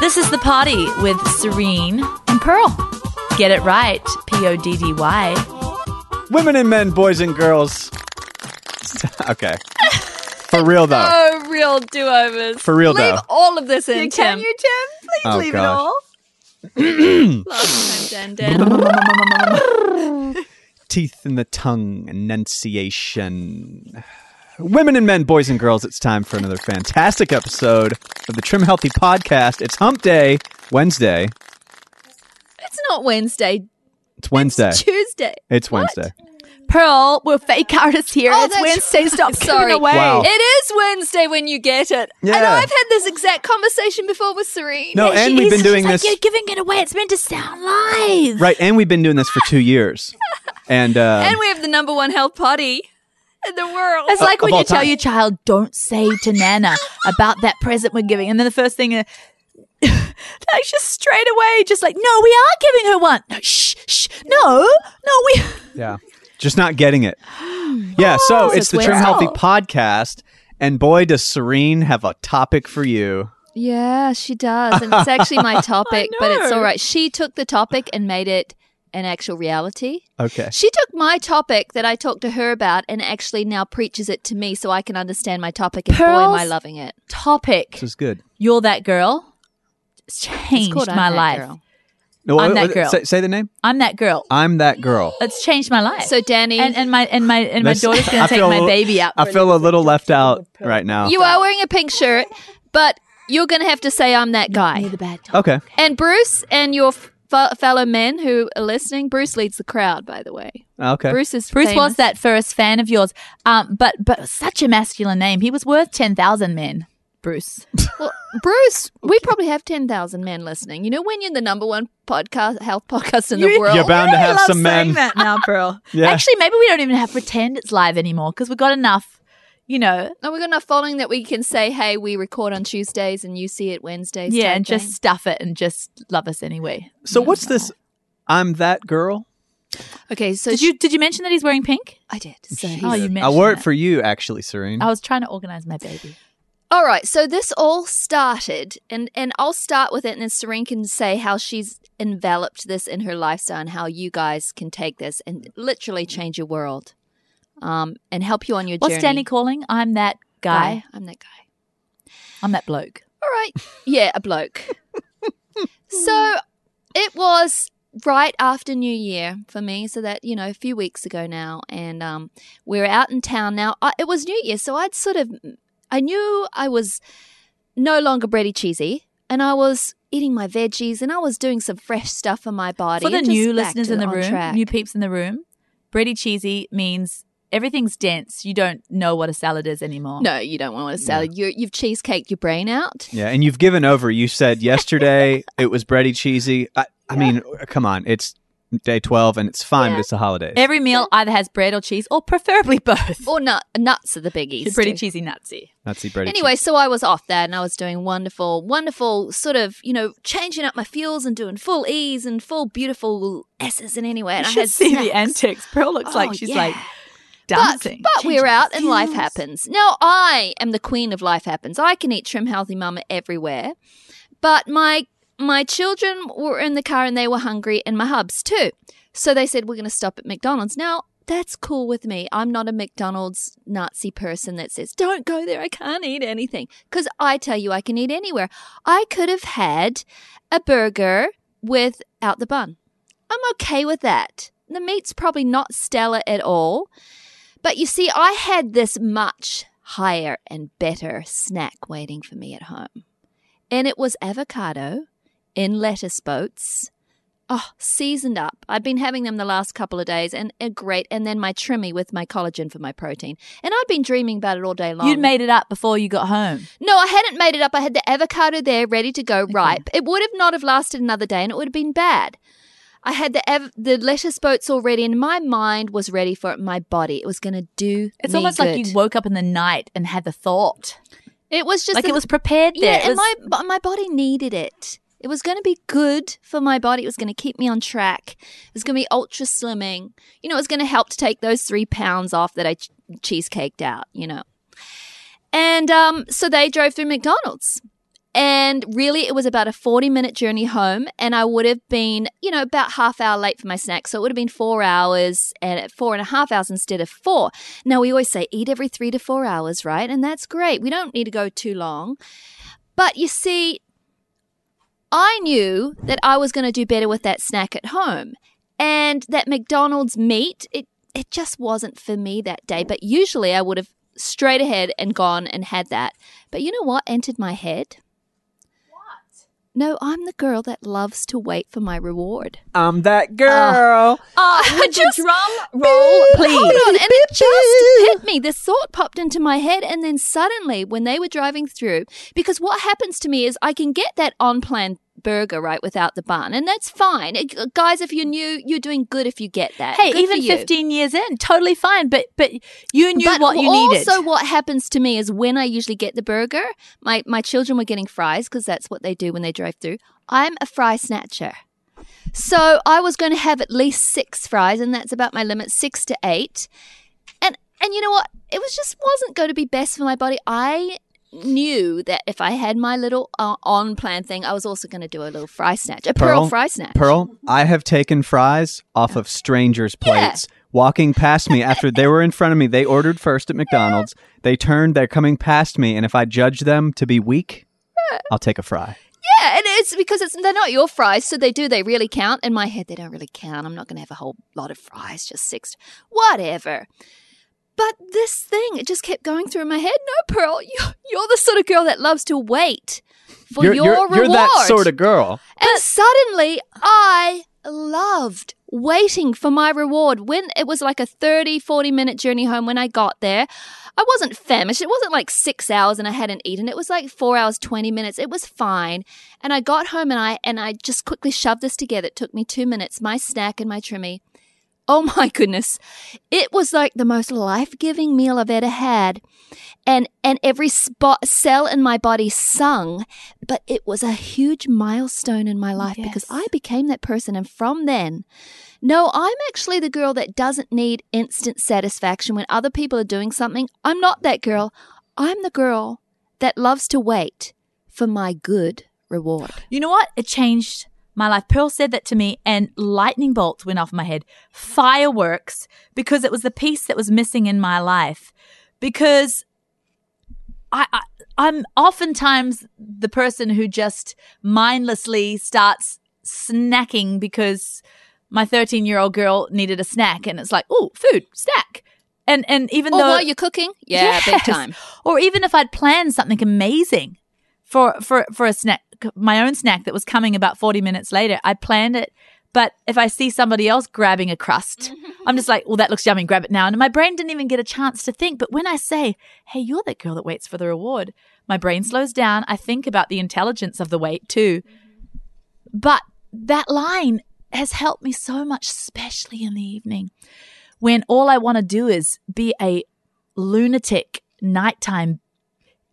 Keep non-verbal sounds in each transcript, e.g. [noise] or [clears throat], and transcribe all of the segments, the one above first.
This is the poddy with Serene and Pearl. Get it right, P O D D Y. Women and men, boys and girls. [laughs] okay. For real though. [laughs] Oh, real do overs. For real, Leave though. all of this in, Can Tim. you, Tim? Please Oh, leave gosh. it all. [clears throat] Last time, Dan. Dan. [laughs] Teeth in the tongue, enunciation. Women and men, boys and girls, it's time for another fantastic episode of the Trim Healthy Podcast. It's Hump Day, Wednesday. it's not Wednesday. It's Wednesday. It's Tuesday. It's What? Wednesday. Pearl, we're fake artists here. Oh, it's that's Wednesday. Stop Sorry. giving away. Wow. It is Wednesday when you get it. And Yeah. I've had this exact conversation before with Serene. No, Yeah, and we've been She's doing like, this You're giving it away. It's meant to sound live. right, and we've been doing this for two years. And uh, And we have the number one health poddy in the world. It's like of when all you tell time. your child, "Don't say to Nana about that present we're giving," and then the first thing, uh, [laughs] like just straight away, just like, "No, we are giving her one." No, shh, shh. No, no, we. [laughs] Yeah. Just not getting it. Yeah, so it's it's the Trim Healthy podcast. And boy, does Serene have a topic for you. Yeah, she does. And it's actually my [laughs] topic, but it's all right. She took the topic and made it an actual reality. Okay. She took my topic that I talked to her about and actually now preaches it to me so I can understand my topic. And boy, am I loving it. Topic: This is good. You're that girl. It's It's changed called I'm my life. Girl. No, I'm that girl. Say, say the name. I'm that girl. I'm that girl. It's changed my life. So, Danny, and and my and my and my daughter's gonna take feel my a- baby out. I feel a little left out right now. you are wearing a pink shirt, but you're going to have to say I'm that guy. near the bad dog. Okay. And Bruce and your f- fellow men who are listening, Bruce leads the crowd, by the way. Okay. Bruce is Bruce famous. was that first fan of yours, um, but but such a masculine name. He was worth ten thousand men. Bruce. [laughs] Well, Bruce, we probably have 10,000 men listening. You know, when you're the number one podcast, health podcast in the You- world. You're bound to have love some saying men. that now, Pearl. [laughs] Yeah. Actually, maybe we don't even have to pretend it's live anymore because we've got enough. You know, And we've got enough following that we can say, hey, we record on Tuesdays and you see it Wednesdays. yeah, type and just stuff it and just love us anyway. So what's this? I'm that girl. Okay, so Did you did you mention that he's wearing pink? I did. So Oh, he's- you I mentioned wore it that. for you, actually, Serene. I was trying to organize my baby. All right, so this all started, and and I'll start with it, and then Serene can say how she's enveloped this in her lifestyle, and how you guys can take this and literally change your world, um, and help you on your What's journey. What's Danny calling? I'm that guy. I'm that guy. I'm that bloke. All right, yeah, a bloke. [laughs] so it was right after New Year for me, so that you know a few weeks ago now, and um, we're out in town. Now I, it was New Year, so I'd sort of I knew I was no longer bready cheesy, and I was eating my veggies, and I was doing some fresh stuff for my body. For the new listeners in the room, track. new peeps in the room, bready cheesy means everything's dense. You don't know what a salad is anymore. no, you don't want a salad. You you've cheesecaked your brain out. yeah, and you've given over. You said yesterday [laughs] it was bready cheesy. I, I mean, come on, it's day twelve and it's fine, Yeah. but it's the holidays. Every meal either has bread or cheese, or preferably [laughs] both. Or nut, nuts are the biggies. Pretty too. cheesy nutsy. nutsy the bready. Anyway, so I was off there and I was doing wonderful, wonderful sort of, you know, changing up my fuels and doing full E's and full beautiful S's in anyway. And You I should had see the snacks. antics. Pearl looks like Oh, she's yeah. like But, dancing. but we're out and life happens. Now, I am the queen of life happens. I can eat trim healthy mama everywhere. But my my children were in the car and they were hungry and my hubs too. So they said we're going to stop at McDonald's. Now, that's cool with me. I'm not a McDonald's Nazi person that says, don't go there. I can't eat anything. Because I tell you, I can eat anywhere. I could have had a burger without the bun. I'm okay with that. The meat's probably not stellar at all. But you see, I had this much higher and better snack waiting for me at home. And it was avocado in lettuce boats. Oh, seasoned up. I'd been having them the last couple of days and uh, great. And then my trimmy with my collagen for my protein. And I'd been dreaming about it all day long. You'd made it up before you got home. No, I hadn't made it up. I had the avocado there ready to go ripe. It would have not have lasted another day and it would have been bad. I had the av- the lettuce boats already and my mind was ready for it. My body, it was going to do It's almost like you woke up in the night and had the thought. It was just like that- it was prepared there. Yeah, and my my body needed it. It was going to be good for my body. It was going to keep me on track. It was going to be ultra slimming. You know, it was going to help to take those three pounds off that I ch- cheesecaked out. You know, and um, so they drove through McDonald's, And really, it was about a 40 minute journey home. And I would have been, you know, about half hour late for my snack. So it would have been four hours and four and a half hours instead of four. Now, we always say eat every three to four hours, right? And that's great. We don't need to go too long. But you see, I knew that I was going to do better with that snack at home. And that McDonald's meat, it, it just wasn't for me that day. But usually I would have straight ahead and gone and had that. But you know what entered my head? What? No, I'm the girl that loves to wait for my reward. I'm that girl. Uh, would [laughs] just drum roll, please. Hold on, and it just hit me. This thought popped into my head, and then suddenly, when they were driving through, because what happens to me is I can get that on plan burger right without the bun, and that's fine, It- uh, guys. If you're new, you're doing good if you get that. Hey, Good even 15 years in, totally fine. But but you knew but what you needed. also, what happens to me is when I usually get the burger, my my children were getting fries because that's what they do when they drive through. I'm a fry snatcher. So I was going to have at least six fries, and that's about my limit, six to eight. And and you know what? It was just wasn't going to be best for my body. I knew that if I had my little uh, on plan thing, I was also going to do a little fry snatch, a pearl, Pearl, fry snatch. Pearl, I have taken fries off of strangers' Yeah. plates. Walking past me after they were in front of me, they ordered first at [laughs] McDonald's. They turned, they're coming past me, and if I judge them to be weak, I'll take a fry. Yeah, and it's because it's they're not your fries, so they do. They really count. In my head, they don't really count. I'm not going to have a whole lot of fries, just six, whatever. But this thing, it just kept going through my head. No, Pearl, [laughs] you're, you're the sort of girl that loves to wait for You're, your you're, reward. you're that sort of girl. And suddenly, I loved waiting for my reward. When it was like a 30, 40 minute journey home when I got there, I wasn't famished. It wasn't like six hours and I hadn't eaten. It was like four hours, 20 minutes. It was fine. And I got home and I, and I just quickly shoved this together. It took me two minutes, my snack and my trimmy. Oh my goodness. It was like the most life-giving meal I've ever had. And and every spot cell in my body sung, but it was a huge milestone in my life because I became that person and from then no, I'm actually the girl that doesn't need instant satisfaction when other people are doing something. I'm not that girl. I'm the girl that loves to wait for my good reward. You know what? It changed my life. Pearl said that to me, and lightning bolts went off my head. Fireworks, because it was the piece that was missing in my life. Because I, I I'm oftentimes the person who just mindlessly starts snacking because my 13 year old girl needed a snack, and it's like, oh, food, snack. And and even Or though while you're cooking? Yeah, big time. Or even if I'd planned something amazing for for for a snack, my own snack that was coming about forty minutes later, I planned it. But if I see somebody else grabbing a crust, [laughs] I'm just like, well, that looks yummy, grab it now. And my brain didn't even get a chance to think. But when I say, hey, you're that girl that waits for the reward, my brain mm-hmm. slows down. I think about the intelligence of the wait too. But that line has helped me so much, especially in the evening when all I want to do is be a lunatic nighttime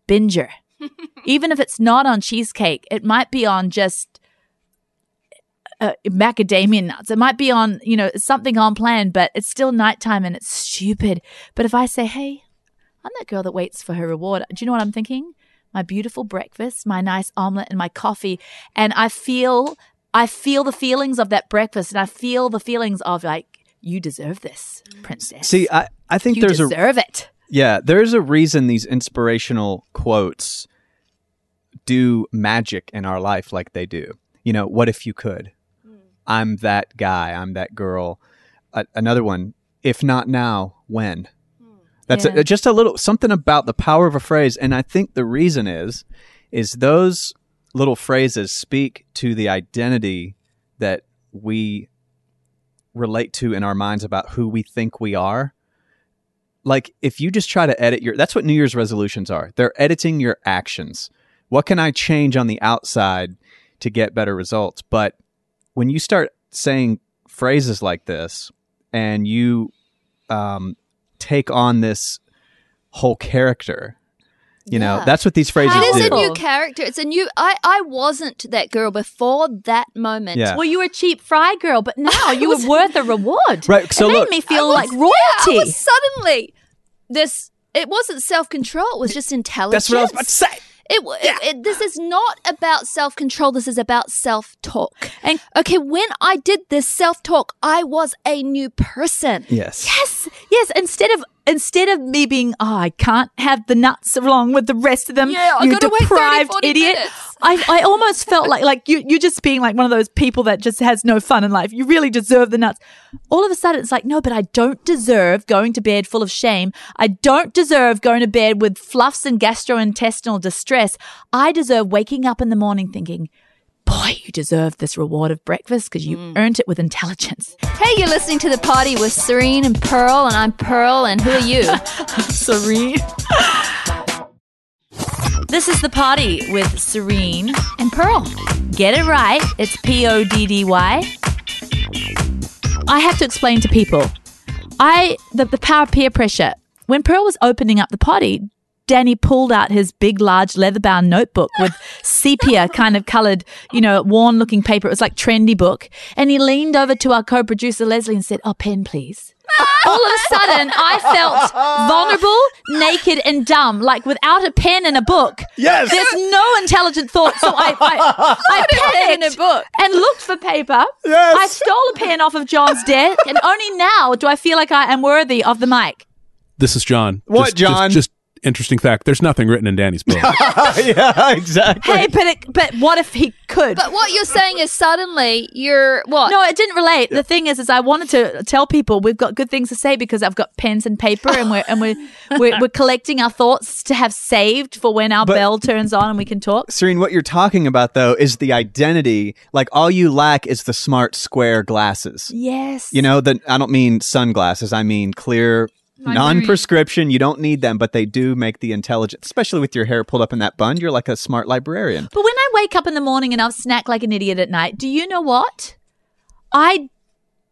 binger. Even if it's not on cheesecake, it might be on just uh, macadamia nuts. It might be on, you know, something on plan, but it's still nighttime and it's stupid. But if I say, hey, I'm that girl that waits for her reward, do you know what I'm thinking? My beautiful breakfast, my nice omelet, and my coffee. And I feel, I feel the feelings of that breakfast and I feel the feelings of like, you deserve this, princess. See, I, I think you there's a deserve it. Yeah, there's a reason these inspirational quotes do magic in our life like they do. You know, what if you could? Hmm. I'm that guy. I'm that girl. A another one, if not now, when? Hmm. That's Yeah. a, just a little something about the power of a phrase. And I think the reason is, is those little phrases speak to the identity that we relate to in our minds about who we think we are like if you just try to edit your that's what new year's resolutions are they're editing your actions what can i change on the outside to get better results but when you start saying phrases like this and you um, take on this whole character you know that's what these phrases How It is do a new character. It's a new. I I wasn't that girl before that moment. Yeah. Well, you were a cheap fry girl, but now [laughs] you were worth a reward. Right, so it made look- me feel I like royalty. Yeah, I was suddenly this. It wasn't self control. It was just intelligence. that's what i was about to say It, w it, it this is not about self control. This is about self talk. And- okay, when I did this self talk, I was a new person. Yes. Yes, yes. Instead of instead of me being, oh, I can't have the nuts along with the rest of them. Yeah, I you gotta wait 30, deprived 40 idiot. minutes. I, I almost felt like like you you're just being like one of those people that just has no fun in life. You really deserve the nuts. All of a sudden, it's like no, but I don't deserve going to bed full of shame. I don't deserve going to bed with fluffs and gastrointestinal distress. I deserve waking up in the morning thinking. Boy, you deserve this reward of breakfast because you Mm. earned it with intelligence. Hey, you're listening to the poddy with Serene and Pearl, and I'm Pearl, and who are you? [laughs] Serene. [laughs] this is the poddy with Serene. and Pearl. Get it right. It's P O D D Y. I have to explain to people. I the, the power of peer pressure. When Pearl was opening up the poddy, Danny pulled out his big, large, leather-bound notebook with [laughs] sepia kind of colored, you know, worn-looking paper. It was like trendy book, and he leaned over to our co-producer Leslie and said, "Oh, pen, please." All of a sudden, I felt vulnerable, naked, and dumb, like without a pen and a book. Yes. There's no intelligent thought. So I, I, I pen and a book. and looked for paper. Yes. I stole a pen off of John's desk, and only now do I feel like I am worthy of the mic. This is John. What, Just- just- John? Just, interesting fact. There's nothing written in Danny's book. [laughs] yeah, exactly. Hey, but it, but what if he could? But what you're saying is suddenly you're what? no, it didn't relate. The thing is, is I wanted to tell people we've got good things to say because I've got pens and paper, and we're and we're [laughs] we're, we're collecting our thoughts to have saved for when our But- bell turns on and we can talk. Serene, what you're talking about though is the identity. Like all you lack is the smart square glasses. Yes, You know, the I don't mean sunglasses. I mean clear, non-prescription. You don't need them, but they do make the intelligent. Especially with your hair pulled up in that bun, you're like a smart librarian. But when I wake up in the morning and I've snacked like an idiot at night, do you know what? I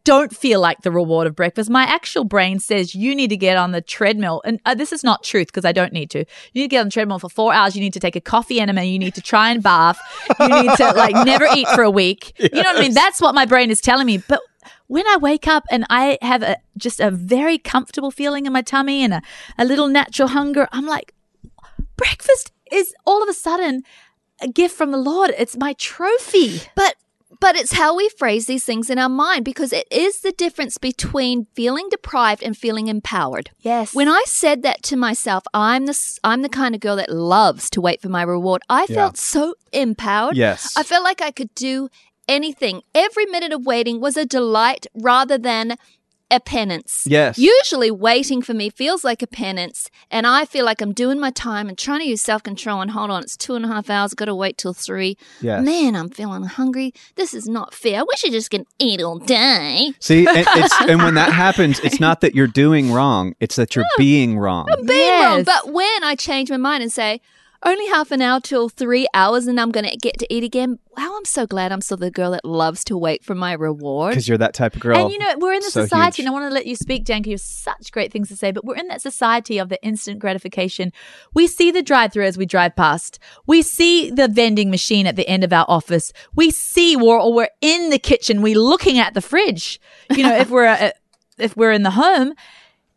don't feel like the reward of breakfast. My actual brain says you need to get on the treadmill. And uh, this is not truth because I don't need to. You need to get on the treadmill for four hours. You need to take a coffee enema. You need to try and bath. You need to like never eat for a week. [laughs] You know what I mean? That's what my brain is telling me. But when I wake up and I have a, just a very comfortable feeling in my tummy and a, a little natural hunger, I'm like, breakfast is all of a sudden a gift from the Lord. It's my trophy. But but it's how we phrase these things in our mind because it is the difference between feeling deprived and feeling empowered. Yes. When I said that to myself, I'm the s- I'm the kind of girl that loves to wait for my reward. I felt so empowered. Yes. I felt like I could do anything. Every minute of waiting was a delight rather than a penance. Yes. Usually waiting for me feels like a penance, and I feel like I'm doing my time and trying to use self control. And hold on, it's two and a half hours. Got to wait till three. Yes. Man, I'm feeling hungry. This is not fair. I wish I just could eat all day. See, and, [laughs] it's, and when that happens, it's not that you're doing wrong; it's that you're being wrong. Being wrong. But when I change my mind and say, only half an hour till three hours and I'm going to get to eat again, wow, I'm so glad I'm still the girl that loves to wait for my reward. Because you're that type of girl. and you know, we're in the so society, huge. and I want to let you speak, 'cause you have such great things to say, but we're in that society of the instant gratification. We see the drive through as we drive past. We see the vending machine at the end of our office. We see, or, or we're in the kitchen, we're looking at the fridge. You know, if we're, [laughs] if we're in the home,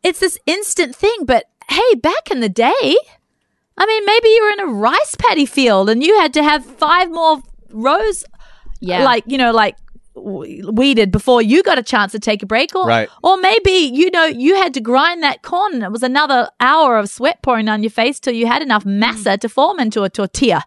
it's this instant thing. But hey, back in the day, I mean, maybe you were in a rice paddy field and you had to have five more rows Yeah. like you know like w- weeded before you got a chance to take a break or Right. or maybe you know you had to grind that corn and it was another hour of sweat pouring on your face till you had enough masa mm. to form into a tortilla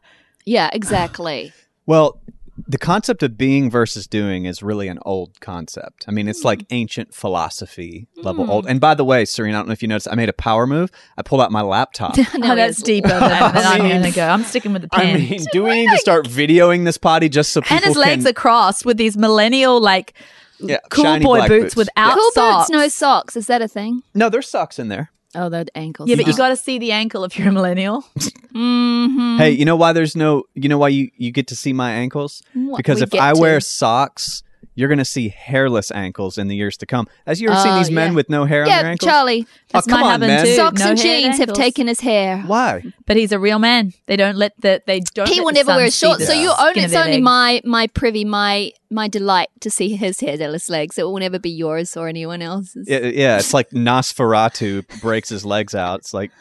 yeah, exactly. Well, the concept of being versus doing is really an old concept. I mean, it's like hmm. ancient philosophy level old. Hmm. And by the way, Serena, I don't know if you noticed, I made a power move. I pulled out my laptop. [laughs] Oh, no, oh, that's deeper than, [laughs] than I'm mean- gonna go i'm sticking with the pen. I mean, do we need to start videoing this poddy just so people and his legs can? are crossed with these millennial like Yeah, cool boy boots, boots. without Cool socks boots, no socks. Is that a thing? no, there's socks in there. Oh, they're ankles. yeah but you got to see the ankle if you're a millennial [laughs] mm-hmm. Hey, you know why there's no? You know why you you get to see my ankles? What Because we if I to. wear socks, you're gonna see hairless ankles in the years to come. Has you ever seen Oh, these men with no hair on their Yeah, ankles? Charlie. That's oh, come on, man. too. Socks no and jeans have taken his hair. Why? but he's a real man they don't let the they don't He will never wear shorts. So you skin only of it's only legs. my my privy, my my delight to see his hairless legs. It will never be yours or anyone else's. Yeah, yeah, it's like [laughs] Nosferatu breaks his legs out. It's like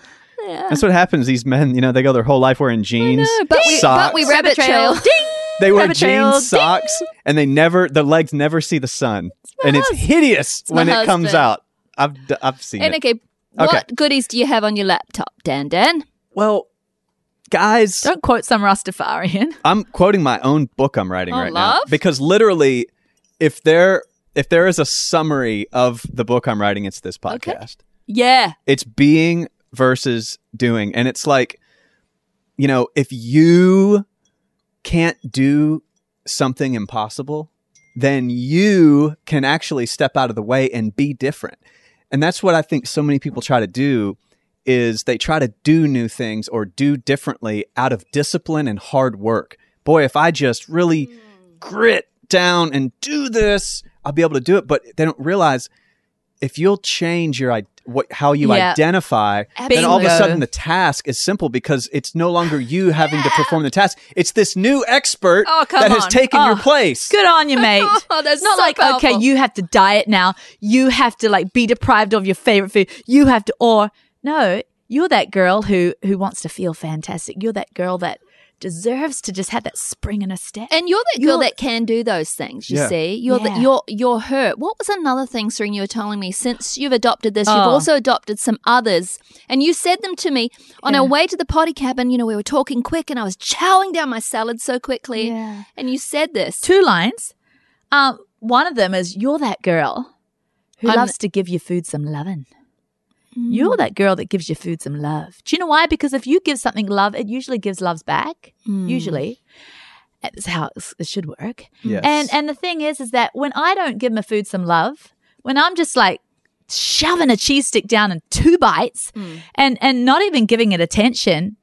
Yeah. That's what happens. These men, you know, they go their whole life wearing jeans, know, but we- socks. but we rabbit trail. Ding. they wear jeans, socks, and they never, the legs never see the sun, and it's hideous my when it comes out. I've I've seen And it. okay, Okay. what goodies do you have on your laptop, Dan? Dan? Well, guys, Don't quote some Rastafarian. [laughs] I'm quoting my own book I'm writing Oh, right now because literally, if there if there is a summary of the book I'm writing, it's this Okay. podcast. Yeah. It's being versus doing, and it's like, you know, if you can't do something impossible, then you can actually step out of the way and be different. And that's what I think so many people try to do is they try to do new things or do differently out of discipline and hard work. Boy, if I just really hmm. grit down and do this, I'll be able to do it. But they don't realize if you'll change your what how you Yeah. identify, then all of a sudden the task is simple because it's no longer you [laughs] having to perform the task. It's this new expert Oh, that has on. taken your Oh, place. Good on you, mate. Oh, [laughs] that's it's not so like okay, you have to diet now. You have to like be deprived of your favorite food. You have to, or no, you're that girl who who wants to feel fantastic. You're that girl that deserves to just have that spring in her step. And you're that girl You're- that can do those things. You Yeah. see, you're Yeah. the, you're you're her. What was another thing, Serene? You were telling me since you've adopted this, you've Oh. also adopted some others, and you said them to me on Yeah. our way to the poddy cabin. You know, we were talking quick, and I was chowing down my salad so quickly, Yeah. and you said this. Two lines. Um, one of them is you're that girl who I'm- loves to give your food some loving. You're mm. that girl that gives your food some love. Do you know why? Because if you give something love, it usually gives loves back. Mm. Usually, that's how it should work. Yes. And and the thing is, is that when I don't give my food some love, when I'm just like shoving a cheese stick down in two bites, mm. and and not even giving it attention.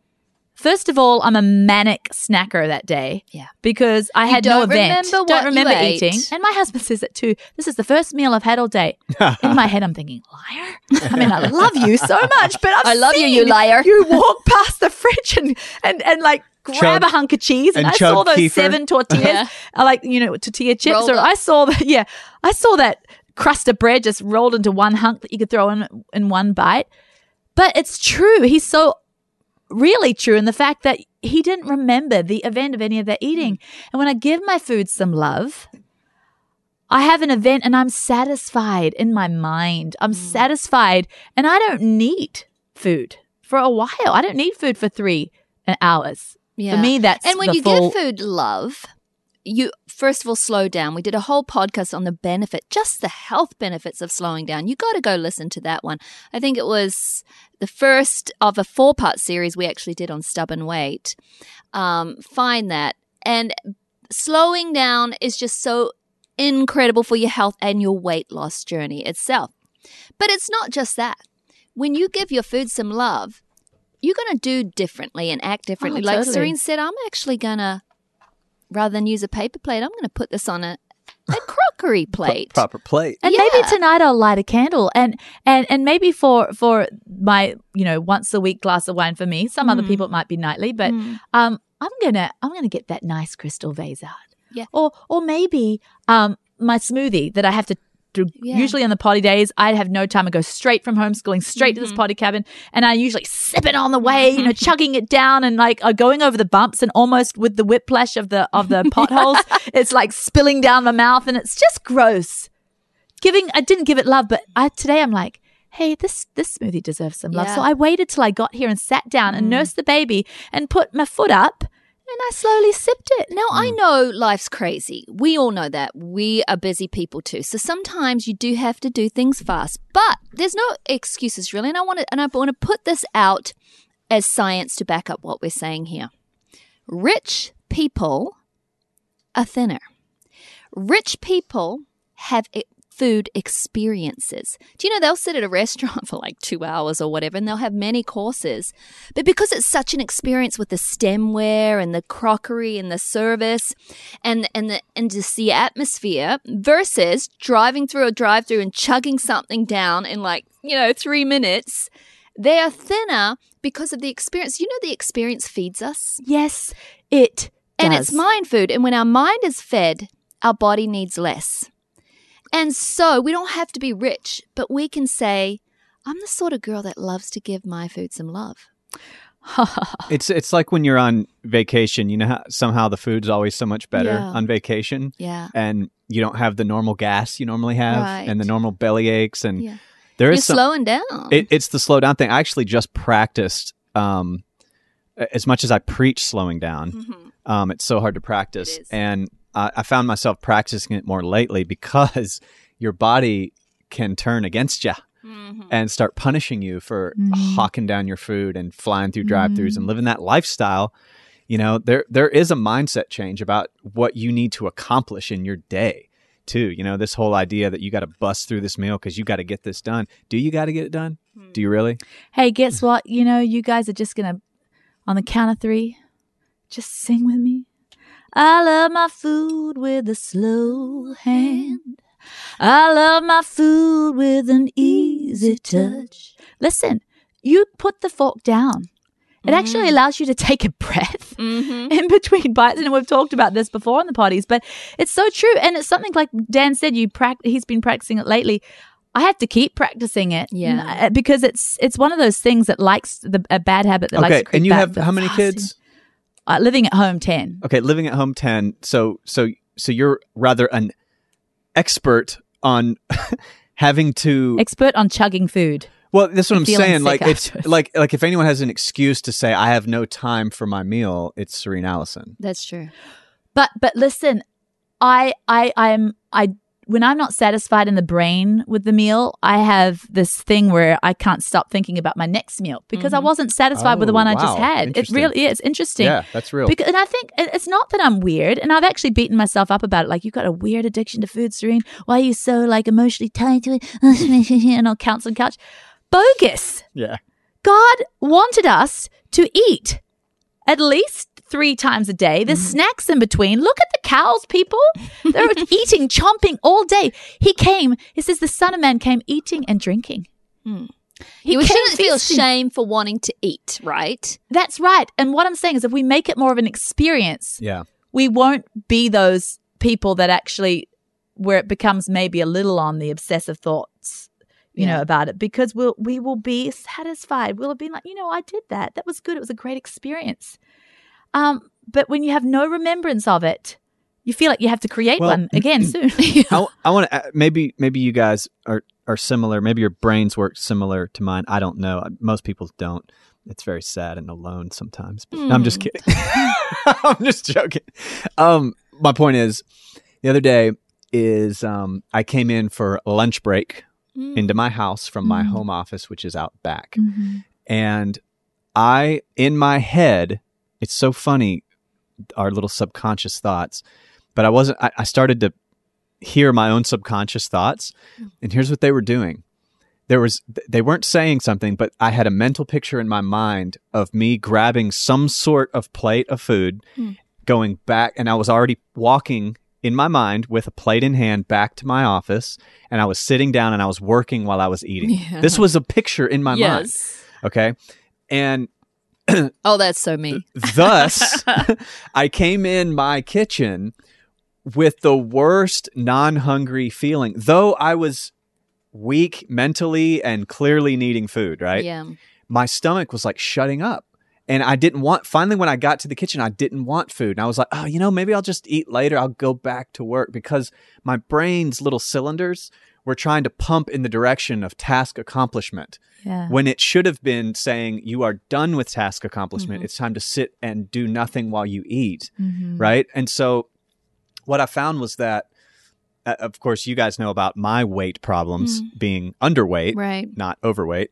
First of all, I'm a manic snacker that day. Yeah. Because I You had no don't event. remember what don't you remember ate. eating. And my husband [laughs] says it too. This is the first meal I've had all day. [laughs] In my head, I'm thinking, liar. I mean, I [laughs] love you so much, but I've I love you, seen you liar. You walk past the fridge and and, and like grab Chug- a hunk of cheese, and, and I saw those kefir. seven tortillas. Yeah. I like you know tortilla chips, Rolled or up. I saw that. Yeah, I saw that crust of bread just rolled into one hunk that you could throw in in one bite. But it's true. He's so really true in the fact that he didn't remember the event of any of that hmm. eating. And when I give my food some love, I have an event and I'm satisfied in my mind. I'm hmm. satisfied and I don't need food for a while. I don't need food for three uh, hours. Yeah. For me, that's and when you give food love, you first of all slow down. We did a whole podcast on the benefit, just the health benefits of slowing down. You got to go listen to that one. I think it was the first of a four part series we actually did on stubborn weight. Um, find that and slowing down is just so incredible for your health and your weight loss journey itself. But it's not just that. When you give your food some love, you're going to do differently and act differently. Oh, like totally. Serene said, I'm actually going to, rather than use a paper plate, I'm going to put this on a, a crockery Pro- plate. proper plate. And Yeah. maybe tonight I'll light a candle and and and maybe for for my you know once a week glass of wine for me. Some other Mm. people it might be nightly, but Mm. um I'm gonna I'm gonna get that nice crystal vase out. Yeah. Or or maybe um my smoothie that I have to. Do Yeah. Usually on the poddy days, I'd have no time. I go straight from homeschooling straight to this Mhm. poddy cabin, and I usually sip it on the way, you know, chugging it down, and like uh, going over the bumps, and almost with the whiplash of the of the [laughs] potholes, it's like spilling down my mouth, and it's just gross giving I didn't give it love, but I today I'm like, hey, this this smoothie deserves some love. Yeah. So I waited till I got here and sat down and Mm. nursed the baby and put my foot up and I slowly sipped it. Now, I mm. know life's crazy. We all know that. We are busy people too. So sometimes you do have to do things fast, but there's no excuses really. And I want to, and I want to put this out as science to back up what we're saying here. Rich people are thinner. Rich people have food experiences. Do you know they'll sit at a restaurant [laughs] for like two hours or whatever and they'll have many courses. But because it's such an experience with the stemware and the crockery and the service and and the and just the atmosphere versus driving through a drive through and chugging something down in like, you know, three minutes, they are thinner because of the experience. You know the experience feeds us? Yes, it And it's mind food. And when our mind is fed, our body needs less. And so we don't have to be rich, but we can say, I'm the sort of girl that loves to give my food some love. [laughs] It's it's like when you're on vacation. You know how somehow the food's always so much better Yeah. on vacation, Yeah. and you don't have the normal gas you normally have, Right. and the normal belly aches, and Yeah. there You're is some. slowing down. It, it's the slow down thing. I actually just practiced. Um, as much as I preach slowing down, Mhm. um, it's so hard to practice, and I, I found myself practicing it more lately because [laughs] your body can turn against you Mhm. and start punishing you for Mhm. hawking down your food and flying through drive-throughs and living that lifestyle. You know, there there is a mindset change about what you need to accomplish in your day, too. You know, this whole idea that you got to bust through this meal because you got to get this done. Do you got to get it done? Hmm. Do you really? Hey, guess what? You know, you guys are just gonna, on the count of three, just sing with me. I love my food with a slow hand. I love my food with an easy touch. Listen, you put the fork down. It actually allows you to [laughs] take a breath Mhm. in between bites. And we've talked about this before on the poddies, but it's so true. And it's something like Dan said, you prac- he's been practicing it lately. I have to keep practicing it. Yeah. uh, Because it's it's one of those things that likes the a bad habit that likes okay, to creep and you back, have how many fasting. kids? Uh, living at home, 10. Okay, living at home ten. So so so you're rather an expert on [laughs] having to Expert on chugging food. Well, that's what I'm saying. sick Like it's like like if anyone has an excuse to say I have no time for my meal, it's Serene Allison. That's true. But but listen, I I I'm I when I'm not satisfied in the brain with the meal, I have this thing where I can't stop thinking about my next meal because I Mhm. wasn't satisfied with the Oh, one I just had. It really is interesting. Yeah, that's real. Because, and I think it's not that I'm weird, and I've actually beaten myself up about it. Like, you've got a weird addiction to food, Serene. Why are you so like emotionally tied to it? [laughs] and I'll couch and couch. Bogus. yeah. God wanted us to eat at least three times a day. There's snacks in between. Look at the cows, people. They're [laughs] eating, chomping all day. He came, he says, the Son of Man came eating and drinking. Hmm. He we shouldn't feel shame for wanting to eat, right? That's right. And what I'm saying is, if we make it more of an experience, Yeah. we won't be those people that actually where it becomes maybe a little on the obsessive thoughts you Yeah. know about it because we'll we will be satisfied we'll have been like you know i did that that was good it was a great experience um but when you have no remembrance of it you feel like you have to create Well, one again [clears throat] soon [laughs] I, I want to maybe maybe you guys are are similar. Maybe your brains work similar to mine. I don't know. Most people don't. It's very sad and alone sometimes. But no, I'm just Hmm. kidding. [laughs] I'm just joking. Um, my point is, the other day is um, I came in for lunch break Mm. into my house from my Mm. home office, which is out back. Mhm. And I, in my head, it's so funny, our little subconscious thoughts, but I wasn't, I, I started to hear my own subconscious thoughts. And here's what they were doing. There was, they weren't saying something, but I had a mental picture in my mind of me grabbing some sort of plate of food, Hmm. going back, and I was already walking in my mind with a plate in hand back to my office, and I was sitting down and I was working while I was eating. Yeah. This was a picture in my mind. Okay. And [coughs] Oh, that's so me. thus, [laughs] I came in my kitchen with the worst non hungry feeling, though I was weak mentally and clearly needing food, right? Yeah. My stomach was like shutting up. And I didn't want, finally, when I got to the kitchen, I didn't want food. And I was like, oh, you know, maybe I'll just eat later. I'll go back to work because my brain's little cylinders were trying to pump in the direction of task accomplishment yeah when it should have been saying you are done with task accomplishment Mhm. it's time to sit and do nothing while you eat Mhm. right and so what i found was that uh, of course you guys know about my weight problems being underweight Right. not overweight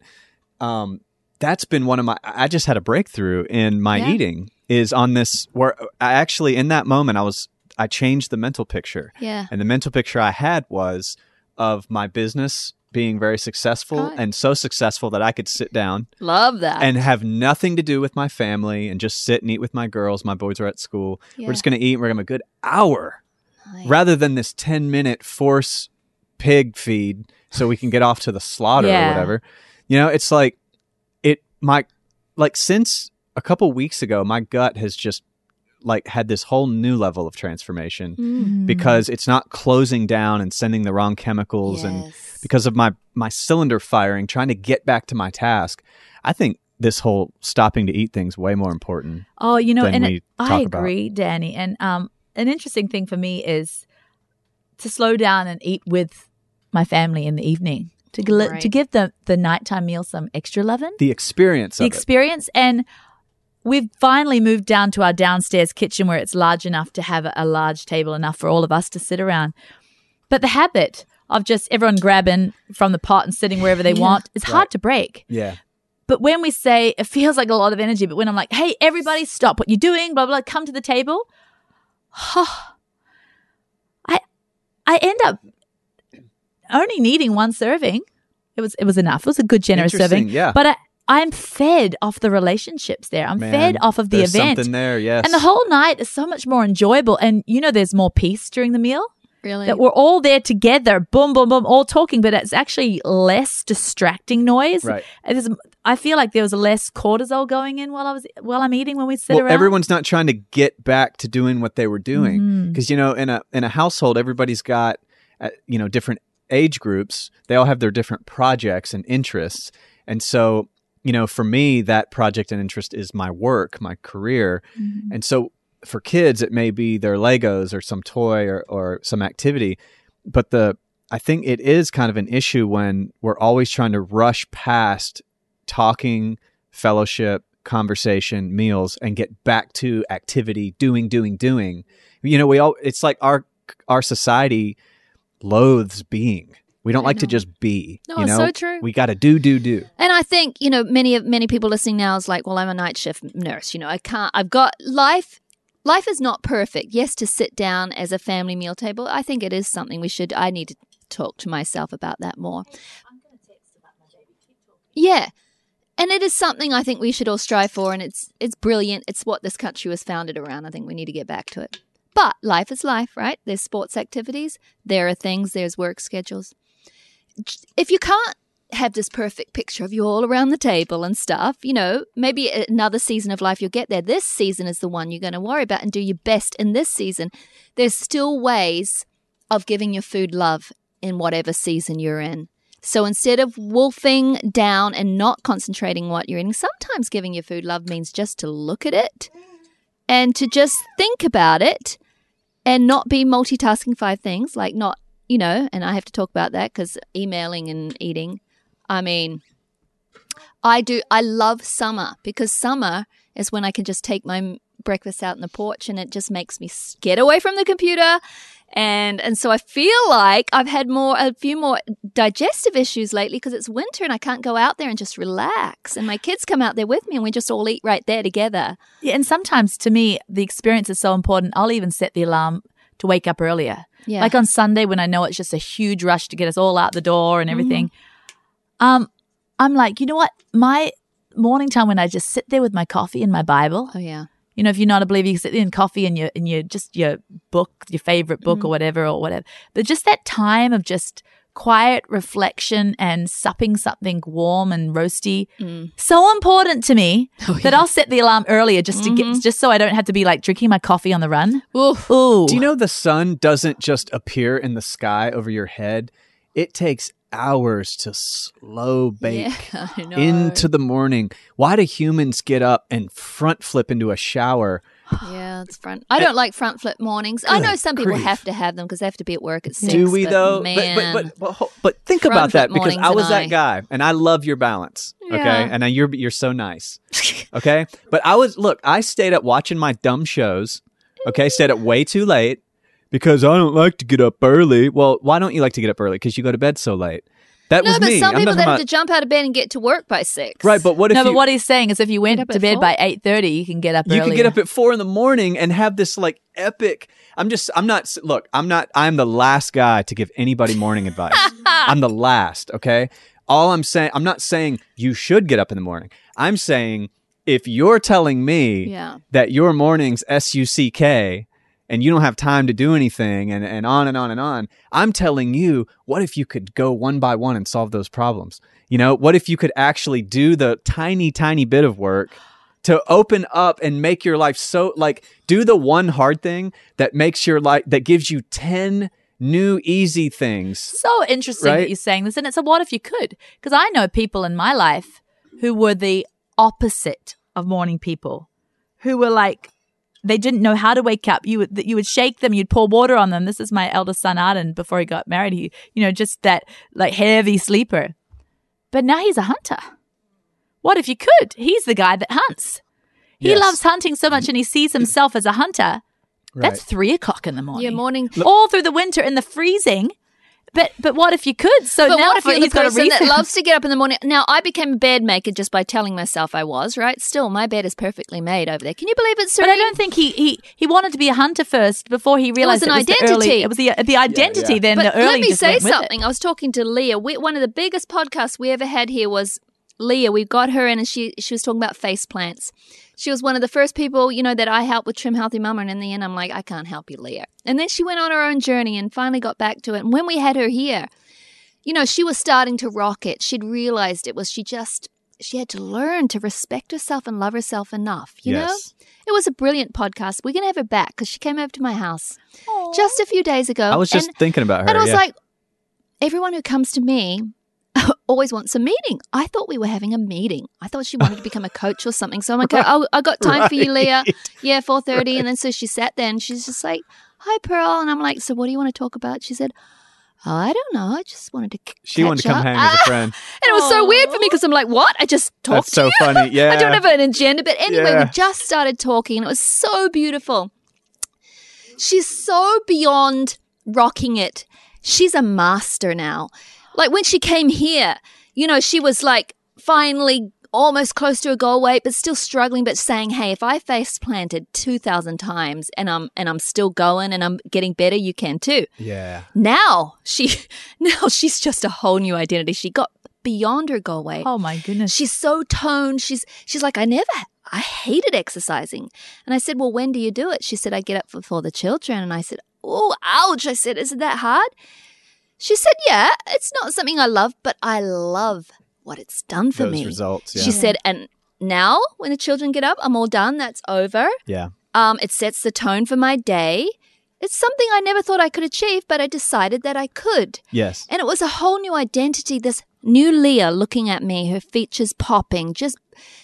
um that's been one of my i just had a breakthrough in my Yeah. eating is on this where i actually in that moment i was i changed the mental picture Yeah. and the mental picture I had was of my business being very successful and so successful that I could sit down Love that. and have nothing to do with my family and just sit and eat with my girls. My boys are at school. Yeah. We're just going to eat. and We're going to have a good hour Nice. rather than this 10 minute force pig feed so we can get off to the slaughter or whatever. You know, it's like it, my, like since a couple weeks ago, my gut has just like had this whole new level of transformation Mm. because it's not closing down and sending the wrong chemicals and because of my my cylinder firing trying to get back to my task i think this whole stopping to eat thing's way more important Oh, you know, than and we it- I talk about. agree, Danny. And um, an interesting thing for me is to slow down and eat with my family in the evening. To gl- Right. to give the the nighttime meal some extra loving, the experience the of it experience, and we've finally moved down to our downstairs kitchen where it's large enough to have a, large table enough for all of us to sit around. But the habit of just everyone grabbing from the pot and sitting wherever they [laughs] Yeah. want is hard to break. yeah But when we say it feels like a lot of energy, but when I'm like, hey, everybody stop what you're doing, blah, blah, come to the table. Oh, [sighs] I I end up only needing one serving. It was it was enough. It was a good generous serving. yeah. But I, I'm fed off the relationships there. I'm Man, fed off of the events. there's event. something there yes And the whole night is so much more enjoyable. And you know there's more peace during the meal Really? that we're all there together, boom, boom, boom, all talking, but it's actually less distracting noise. Right. It is, I feel like there was less cortisol going in while I was while I'm eating when we sit well, around. everyone's not trying to get back to doing what they were doing because you know in a in a household everybody's got uh, you know different age groups they all have their different projects and interests and so you know for me that project and interest is my work my career. Mhm. and so for kids it may be their legos or some toy or, or some activity but the i think it is kind of an issue when we're always trying to rush past talking fellowship conversation meals and get back to activity doing doing doing. You know we all it's like our our society loathes being we don't I like to just be No, you it's know so true. we got to do do do And I think you know many of many people listening now is like, well, I'm a night shift nurse. You know, I can't. I've got life. Life is not perfect. Yes, to sit down as a family meal table, I think it is something we should. I need to talk to myself about that more. Yeah, and it is something I think we should all strive for, and it's it's brilliant. It's what this country was founded around. I think we need to get back to it. But life is life, right? There's sports activities, there are things, there's work schedules. If you can't have this perfect picture of you all around the table and stuff, you know, maybe another season of life you'll get there. This season is the one you're going to worry about and do your best in this season. There's still ways of giving your food love in whatever season you're in. So instead of wolfing down and not concentrating what you're eating, sometimes giving your food love means just to look at it and to just think about it and not be multitasking five things, like not, you know, and I have to talk about that because emailing and eating. I mean, I do, I love summer because summer is when I can just take my breakfast out in the porch and it just makes me get away from the computer. And, and so I feel like I've had more, a few more digestive issues lately because it's winter and I can't go out there and just relax. And my kids come out there with me and we just all eat right there together. Yeah, and sometimes to me, the experience is so important. I'll even set the alarm to wake up earlier. Yeah. Like on Sunday when I know it's just a huge rush to get us all out the door and everything. Um, I'm like, you know what? My morning time when I just sit there with my coffee and my Bible. oh, yeah. You know, if you're not a believer, you sit there in coffee and your and your just your book, your favorite book or whatever or whatever. But just that time of just quiet reflection and supping something warm and roasty, mm. so important to me [laughs] oh, that I'll set the alarm earlier just to get mm-hmm. just so I don't have to be like drinking my coffee on the run. Oof. Ooh, Do you know the sun doesn't just appear in the sky over your head? It takes hours to slow bake Yeah, [laughs] into the morning. Why do humans get up and front flip into a shower? Yeah, it's front. I don't like front flip mornings. I know some people grief. have to have them because they have to be at work at six. do we but though? Man, But, but but but think about that because I was that I- guy, and I love your balance. Okay, and I, you're you're so nice. [laughs] Okay, but I was look. I stayed up watching my dumb shows. Okay, stayed up way too late because I don't like to get up early. Well, why don't you like to get up early? Because you go to bed so late. That no, was but me. some I'm people not that talking have to jump out of bed and get to work by six. Right, but what if no, you, but what he's saying is if you went up to bed four? by eight thirty, you can get up. you earlier. could get up at four in the morning and have this like epic. I'm just. I'm not. Look. I'm not. I'm the last guy to give anybody morning [laughs] advice. I'm the last. Okay. All I'm saying. I'm not saying you should get up in the morning. I'm saying if you're telling me Yeah. that your mornings S U C K and you don't have time to do anything and, and on and on and on, I'm telling you, what if you could go one by one and solve those problems? You know, what if you could actually do the tiny, tiny bit of work to open up and make your life so like do the one hard thing that makes your life that gives you 10 new easy things. So interesting Right? that you're saying this. And it's a what if you could? Because I know people in my life who were the opposite of morning people, who were like, they didn't know how to wake up. You would you would shake them, you'd pour water on them. This is my eldest son Arden before he got married. He, you know, just that like heavy sleeper. But now he's a hunter. What if you could? He's the guy that hunts. He Yes. loves hunting so much and he sees himself as a hunter. That's three o'clock in the morning Yeah, morning. all through the winter in the freezing. But but what if you could? So But now what if you're the he's got a person reason. that loves to get up in the morning? Now, I became a bed maker just by telling myself I was, right? Still, my bed is perfectly made over there. Can you believe it, but I don't think he, he he wanted to be a hunter first before he realized an it was the identity. early- it was the the identity. yeah. Then But the early let me just say went with it. something. I was talking to Leah. We, one of the biggest podcasts we ever had here was Leah. We got her in, and she she was talking about face plants. She was one of the first people, you know, that I helped with Trim Healthy Mama. And in the end, I'm like, I can't help you, Leah. And then she went on her own journey and finally got back to it. And when we had her here, you know, she was starting to rock it. She'd realized it was she just she had to learn to respect herself and love herself enough. You know, it was a brilliant podcast. We're gonna have her back because she came over to my house just a few days ago. I was just and, thinking about her. and I was yeah. like, everyone who comes to me [laughs] always wants a meeting. I thought we were having a meeting. I thought she wanted to become a coach or something. So I'm like, [laughs] oh, I got time for you, Leah. [laughs] Yeah, 4.30. And then so she sat there and she's just like, hi, Pearl. And I'm like, so what do you want to talk about? She said, oh, I don't know. I just wanted to she wanted to come up." hang as a Ah! friend. And it was so weird for me because I'm like, what? I just talked That's to so you? funny. Yeah. I don't have an agenda. But anyway, Yeah. we just started talking and it was so beautiful. She's so beyond rocking it. She's a master now. Like when she came here, you know, she was like finally almost close to a goal weight, but still struggling, but saying, Hey, if I face planted 2,000 times and I'm, and I'm still going and I'm getting better, you can too. Yeah. now she [laughs] now she's just a whole new identity. She got beyond her goal weight. Oh my goodness! she's so toned. She's she's like i never i hated exercising. And i said well when do you do it? She said i get up before the children. And i said oh ouch. I said isn't that hard she said yeah it's not something i love but i love what it's done for Those me results. Yeah. she said and now when the children get up i'm all done that's over yeah. um, it sets the tone for my day. It's something I never thought I could achieve, but I decided that I could. Yes. And it was a whole new identity. This new Leah looking at me, her features popping, just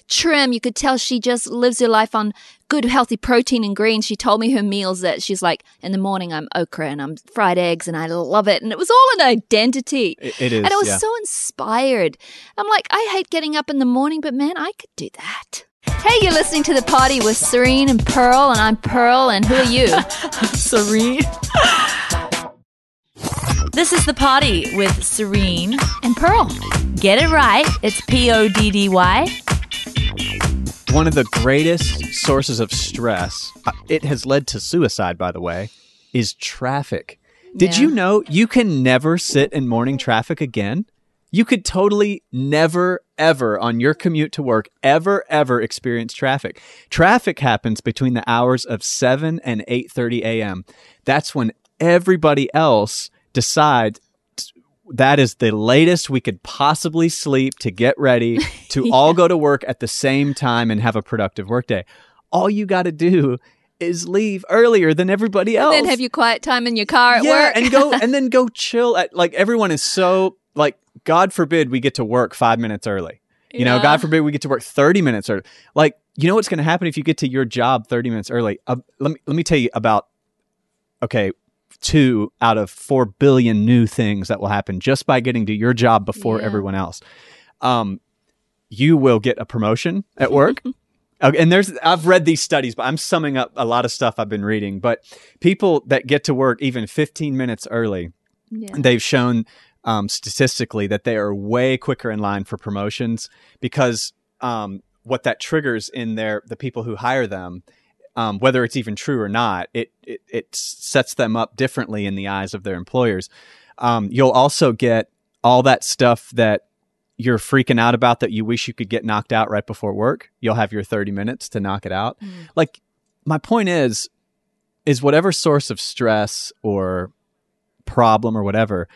trim. You could tell she just lives her life on good, healthy protein and greens. She told me her meals that she's like, in the morning, I'm okra and I'm fried eggs and I love it. And it was all an identity. It, it is. and I was yeah. so inspired. I'm like, I hate getting up in the morning, but man, I could do that. Hey, you're listening to the poddy with Serene and Pearl, and I'm Pearl, and who are you? [laughs] Serene. [laughs] this is the poddy with Serene. and Pearl. Get it right. It's P O D D Y. one of the greatest sources of stress, uh, it has led to suicide, by the way, is traffic. Did Yeah. you know you can never sit in morning traffic again? You could totally never, ever on your commute to work, ever, ever experience traffic. Traffic happens between the hours of 7 and 8.30 a.m. That's when everybody else decides that is the latest we could possibly sleep to get ready [laughs] to all go to work at the same time and have a productive workday. All you got to do is leave earlier than everybody else. And then have your quiet time in your car at yeah, work. and go [laughs] and then go chill at like everyone is so like God forbid we get to work 5 minutes early. You know, God forbid we get to work 30 minutes early. Like, you know what's going to happen if you get to your job 30 minutes early? Uh, let me let me tell you about okay, two out of 4 billion new things that will happen just by getting to your job before Yeah. everyone else. Um you will get a promotion at work. Okay, [laughs] and there's I've read these studies, but I'm summing up a lot of stuff I've been reading. But people that get to work even 15 minutes early, Yeah. they've shown um, statistically that they are way quicker in line for promotions because um, what that triggers in their the people who hire them, um, whether it's even true or not, it, it it sets them up differently in the eyes of their employers. Um, you'll also get all that stuff that you're freaking out about that you wish you could get knocked out right before work. You'll have your 30 minutes to knock it out. Mm. Like my point is is whatever source of stress or problem or whatever,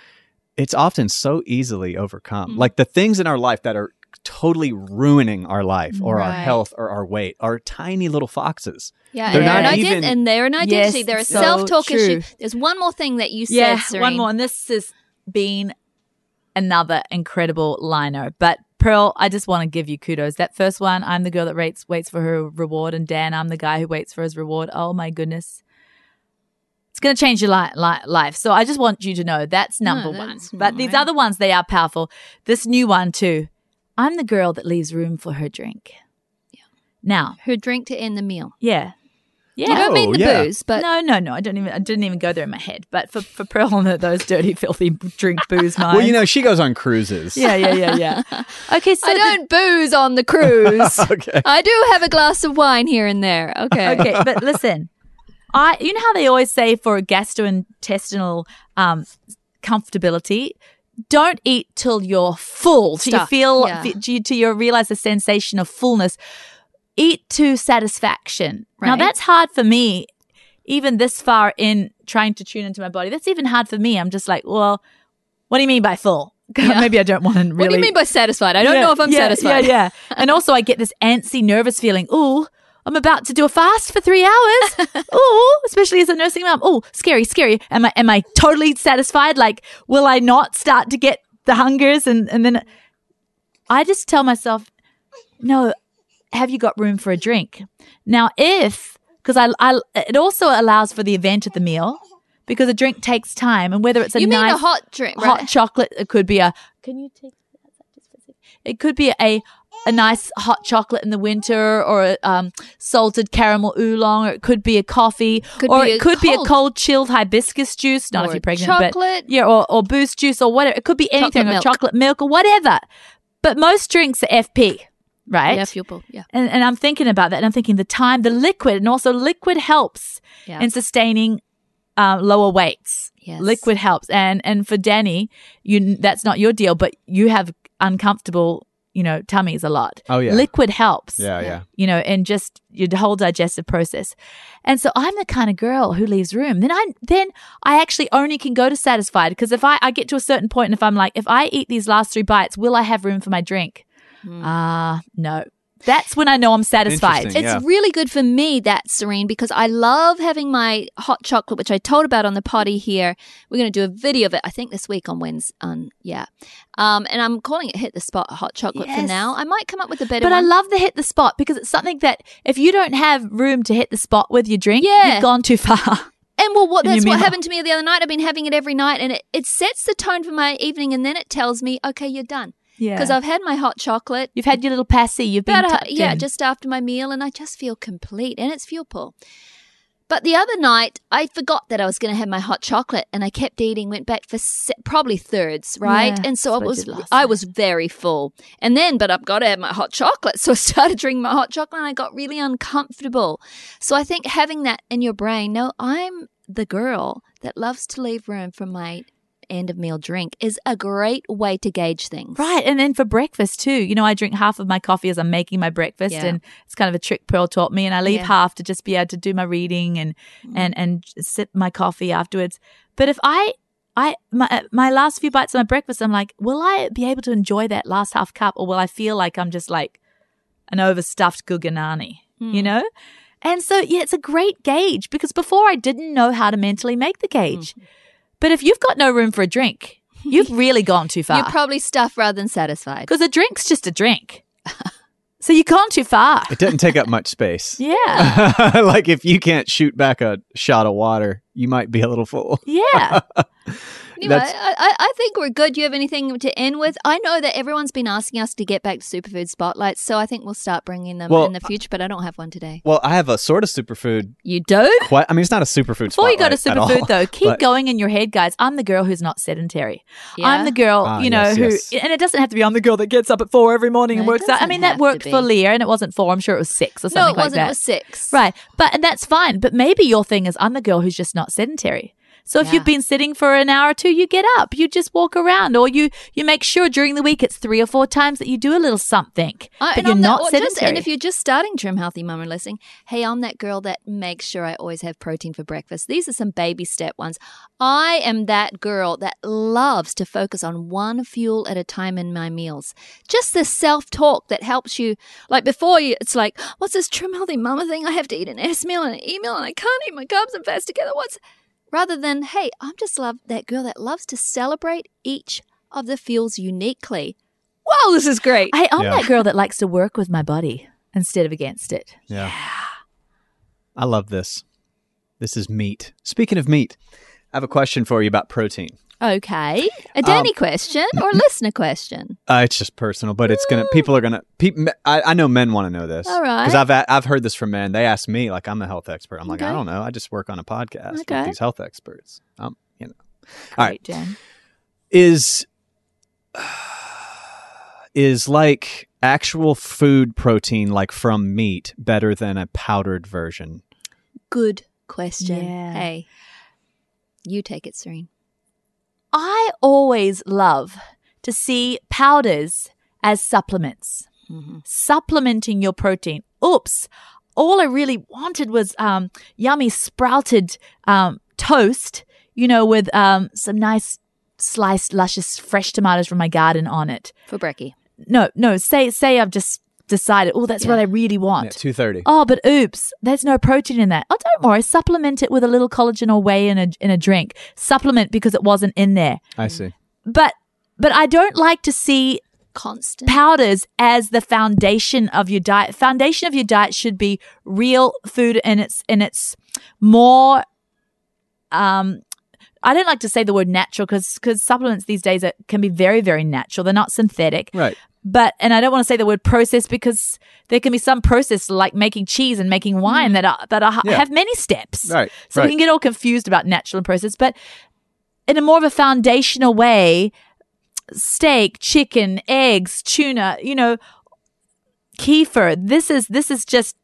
it's often so easily overcome. Mm. Like the things in our life that are totally ruining our life or our health or our weight are tiny little foxes. Yeah, They're and they're not an ident- even- and they're an identity. Yes, they're a so self-talk true. issue. There's one more thing that you said, yeah, Serene. one more. And this has been another incredible liner. But Pearl, I just want to give you kudos. That first one, I'm the girl that waits waits for her reward, and Dan, I'm the guy who waits for his reward. Oh my goodness. It's going to change your li- li- life. So I just want you to know that's number one. that's But these other ones, they are powerful. This new one, too. I'm the girl that leaves room for her drink. Yeah. Now, Her drink to end the meal. yeah. You Yeah. don't mean Oh, the yeah. booze, but no, no, no. I don't even. I didn't even go there in my head. But for for Pearl [laughs] and those dirty, filthy drink booze minds. [laughs] Well, you know, she goes on cruises. Yeah, yeah, yeah, yeah. [laughs] Okay, so I the- don't booze on the cruise. okay. I do have a glass of wine here and there. Okay. okay, but listen, I. You know how they always say for gastrointestinal um comfortability. Don't eat till you're full, till you feel, yeah. till you- till you realize the sensation of fullness. Eat to satisfaction. Now that's hard for me, even this far in trying to tune into my body. That's even hard for me. I'm just like, well, what do you mean by full? [laughs] Maybe I don't want to really. What do you mean by satisfied? I don't Yeah, know if I'm yeah, satisfied. Yeah, yeah. and also, I get this antsy, nervous feeling. Ooh, I'm about to do a fast for three hours. [laughs] Ooh, especially as a nursing mom. Oh, scary, scary. Am I am I totally satisfied? Like, will I not start to get the hungers? And and then I just tell myself, no. Have you got room for a drink? Now, if because I, I it also allows for the event of the meal because a drink takes time, and whether it's a You mean a hot drink, hot right? chocolate. It could be a. Can you take that just for a second? It could be a a nice hot chocolate in the winter, or a um, salted caramel oolong, or it could be a coffee, Could or it could be a cold- cold chilled hibiscus juice. Not Or if you're pregnant, chocolate. but yeah, or, or boost juice or whatever. It could be anything, Chocolate or chocolate milk or whatever. But most drinks are FP, right? Yeah, fuel. Yeah. And, and I'm thinking about that, and I'm thinking the time, the liquid, and also liquid helps Yeah. in sustaining uh, lower weights. Yes. Liquid helps, and and for Danny, you that's not your deal, but you have uncomfortable, you know, tummies a lot. Oh, yeah. liquid helps. Yeah, yeah. You know, and just your whole digestive process. And so I'm the kind of girl who leaves room. Then I then I actually only can go to satisfied because if I, I get to a certain point and if I'm like, if I eat these last three bites, will I have room for my drink? Ah, no. That's when I know I'm satisfied. Interesting. It's Yeah. really good for me, that Serene, because I love having my hot chocolate, which I told about on the poddy here. We're going to do a video of it, I think, this week on Wednesday. Um, yeah. Um, and I'm calling it Hit the Spot Hot Chocolate for now. I might come up with a better But I love the hit the spot because it's something that if you don't have room to hit the spot with your drink, Yeah. you've gone too far. [laughs] And well, what that's what happened to me the other night. I've been having it every night, and it, it sets the tone for my evening, and then it tells me, okay, you're done. Yeah. Because I've had my hot chocolate. You've had your little passy. You've been a- uh, yeah, in. just after my meal, and I just feel complete, and it's fuel pull. But the other night, I forgot that I was going to have my hot chocolate, and I kept eating. Went back for se- probably thirds, right? Yeah, and so I that's what I was, I was very full. And then, but I've got to have my hot chocolate, [laughs] so I started drinking my hot chocolate, and I got really uncomfortable. So I think having that in your brain, no, I'm the girl that loves to leave room for my end of meal drink, is a great way to gauge things. Right. And then for breakfast too. You know, I drink half of my coffee as I'm making my breakfast Yeah. and it's kind of a trick Pearl taught me and I leave Yeah. Mm. half to just be able to do my reading and and and sip my coffee afterwards. But if I I my my last few bites of my breakfast I'm like, will I be able to enjoy that last half cup or will I feel like I'm just like an overstuffed guganani, Hmm. you know? And so yeah, it's a great gauge because before I didn't know how to mentally make the gauge. Hmm. But if you've got no room for a drink, you've [laughs] really gone too far. You're probably stuffed rather than satisfied. Because a drink's just a drink. [laughs] so you've gone too far. It doesn't take up much space. [laughs] Yeah. like if you can't shoot back a shot of water, you might be a little full. Yeah. Anyway, I, I, think we're good. Do you have anything to end with? I know that everyone's been asking us to get back to superfood spotlights, so I think we'll start bringing them Well, in the future. But I don't have one today. Well, I have a sort of superfood. You do? Quite, I mean, it's not a superfood. Before you go to all, superfood, though, keep but- going in your head, guys. I'm the girl who's not sedentary. Yeah. I'm the girl, Ah, you know, yes, who, yes. and it doesn't have to be I'm the girl that gets up at four every morning and No, it works out. I mean, that worked for. Leah, and it wasn't four. I'm sure it was six or No, something it like wasn't. that. It was six. Right. But and that's fine. But maybe your thing is I'm the girl who's just not sedentary. So if Yeah. you've been sitting for an hour or two, you get up, you just walk around, or you you make sure during the week it's three or four times that you do a little something, I- but and you're not or just- and if you're just starting Trim Healthy Mum and listening, hey, I'm that girl that makes sure I always have protein for breakfast. These are some baby step ones. I am that girl that loves to focus on one fuel at a time in my meals. Just the self talk that helps you. Like before, you, it's like, what's this Trim Healthy Mama thing? I have to eat an S meal and an E meal, and I can't eat my carbs and fats together. What's rather than, hey, I'm just love that girl that loves to celebrate each of the fuels uniquely. Wow, this is great. Hey, I'm Yeah. that girl that likes to work with my body instead of against it. Yeah. I love this. This is meat. Speaking of meat, I have a question for you about protein. Okay. A Um, Danny question or a listener question? Uh, it's just personal, but it's gonna. People are gonna. Peop, I, I know men want to know this. All right. Because I've a- I've heard this from men. They ask me like I'm a health expert. I'm like I don't know. I just work on a podcast Okay. with these health experts. Um, you know. All right. Great, Jen. Is [sighs] is like actual food protein like from meat better than a powdered version? Good question. Yeah. Hey, you take it, Serene. I always love to see powders as supplements, Mhm. supplementing your protein. Oops. All I really wanted was um, yummy sprouted um, toast, you know, with um, some nice sliced, luscious, fresh tomatoes from my garden on it. For Brecky. No, no, say say I've just decided, oh, that's what I really Yeah, want. two thirty. Oh, but oops, there's no protein in that. Oh, don't worry. Supplement it with a little collagen or whey in a in a drink. Supplement because it wasn't in there. I see. But but I don't like to see Constant. powders as the foundation of your diet. Foundation of your diet should be real food and it's and it's more um I don't like to say the word natural because supplements these days are, can be very very natural. They're not synthetic Right. But and I don't want to say the word process because there can be some process like making cheese and making wine mm. that are that are, Yeah. have many steps. Right. So right. we can get all confused about natural and process, but in a more of a foundational way, steak, chicken, eggs, tuna, you know, kefir. This is this is just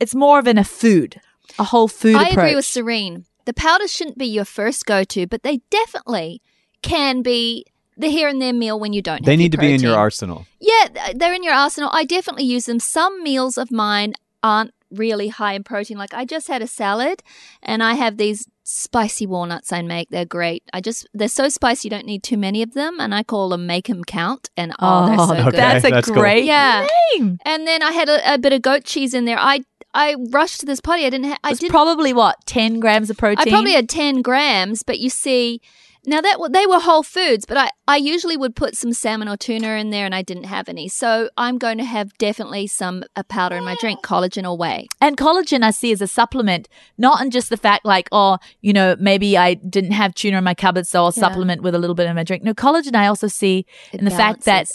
it's more of in a food, a whole food I approach. agree with Serene. The powders shouldn't be your first go to, but they definitely can be the here and there meal when you don't they have need to your be in your arsenal. Yeah, they're in your arsenal. I definitely use them. Some meals of mine aren't really high in protein. Like I just had a salad and I have these spicy walnuts I make. They're great. I just they're so spicy you don't need too many of them and I call them make 'em count and oh, they're oh, so okay. good. that's a that's cool. great Yeah. name. And then I had a, a bit of goat cheese in there. I I rushed to this party. I didn't ha- I didn't probably what ten grams of protein. I probably had 10 grams, but you see, now that they were whole foods, but I, I usually would put some salmon or tuna in there and I didn't have any. So I'm going to have definitely some a powder in my drink, collagen or whey. And collagen I see as a supplement, not in just the fact like, oh, you know, maybe I didn't have tuna in my cupboard, so I'll Yeah. supplement with a little bit in my drink. No, collagen I also see It in the fact that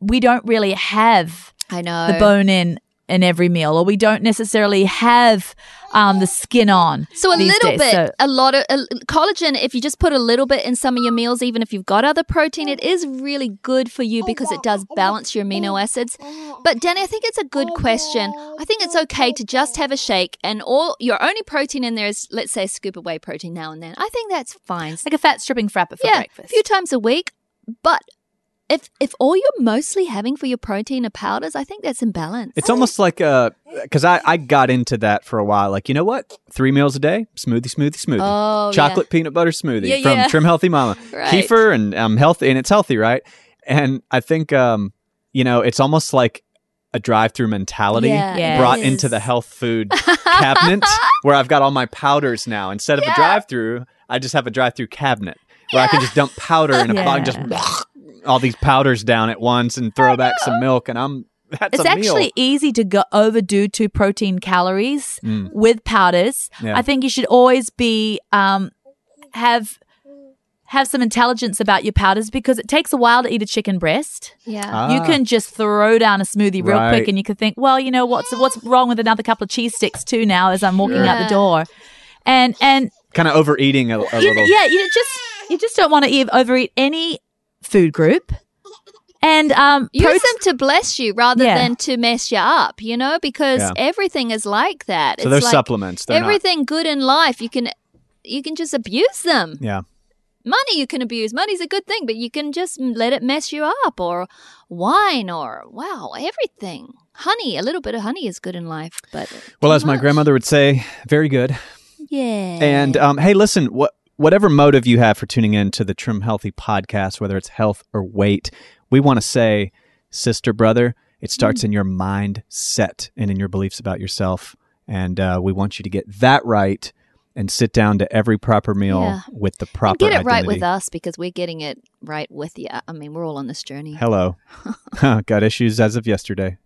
we don't really have I know. the bone in in every meal, or we don't necessarily have um, the skin on. So a little days. bit, So- a lot of uh, collagen. If you just put a little bit in some of your meals, even if you've got other protein, it is really good for you because it does balance your amino acids. But Danny, I think it's a good question. I think it's okay to just have a shake, and all your only protein in there is, let's say, a scoop of whey protein now and then. I think that's fine. like a fat stripping frapper for yeah, breakfast. a few times a week. But if if all you're mostly having for your protein are powders, I think that's imbalanced. It's almost like uh because I, I got into that for a while. Like, you know what? Three meals a day, smoothie, smoothie, smoothie. Oh, yeah. Chocolate peanut butter smoothie Yeah, from yeah. Trim Healthy Mama. [laughs] Right. Kefir and um healthy and it's healthy, right? And I think um, you know, it's almost like a drive through mentality Yeah, it brought into the health food [laughs] cabinet where I've got all my powders now. Instead of a drive through, I just have a drive through cabinet where I can just dump powder in a Yeah. pot and just all these powders down at once and throw back some milk and I'm that's it's a actually meal. easy to go overdo two protein calories Mm. with powders. Yeah. I think you should always be um, have have some intelligence about your powders because it takes a while to eat a chicken breast. yeah. You Ah. can just throw down a smoothie real Right. quick, and you can think, well, you know what's what's wrong with another couple of cheese sticks too now as I'm walking out the door, and and kind of overeating a, a you, little. yeah, you just you just don't want to eat, overeat any food group, and um, Use prote- them to bless you rather Yeah. than to mess you up, you know, because Yeah. everything is like that. So it's they're like supplements. They're not- everything good in life. You can you can just abuse them. Yeah. Money you can abuse. Money's a good thing, but you can just let it mess you up or wine or wow, everything. Honey, a little bit of honey is good in life, but Well, too as my grandmother would say, very good. Yeah. And um, hey, listen, what whatever motive you have for tuning in to the Trim Healthy podcast, whether it's health or weight, we want to say, sister, brother, it starts Mm. in your mind set and in your beliefs about yourself. And uh, we want you to get that right and sit down to every proper meal Yeah. with the And proper get it right with us because we're getting it right with you. I mean, we're all on this journey. Hello. [laughs] Got issues as of yesterday.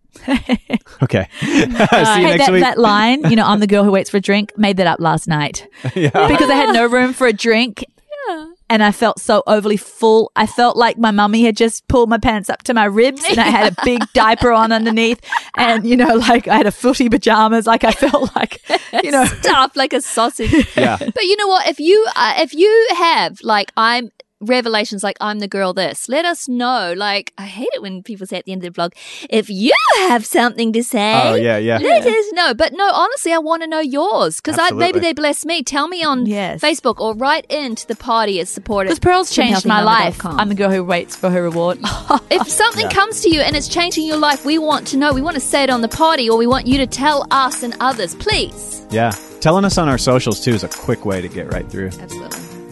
Okay. [laughs] See you hey, next that, week. that line, you know, I'm the girl who waits for a drink, made that up last night [laughs] yeah. because I had no room for a drink. Yeah. And I felt so overly full. I felt like my mummy had just pulled my pants up to my ribs and I had a big [laughs] diaper on underneath. And, you know, like I had a footy pajamas. Like I felt like, you know, stuffed like a sausage. Yeah. But you know what? If you uh, if you have like I'm revelations like I'm the girl this, let us know. Like I hate it when people say at the end of the vlog, if you have something to say. Oh, yeah, yeah. Let us know. But no, honestly, I want to know yours because I maybe they bless me. Tell me on Yes. Facebook or write into the poddy as supporters. because Pearl's changed my life. I'm the girl who waits for her reward. [laughs] if something comes to you and it's changing your life, we want to know. We want to say it on the poddy or we want you to tell us and others, please. Yeah. Telling us on our socials, too, is a quick way to get right through. Absolutely.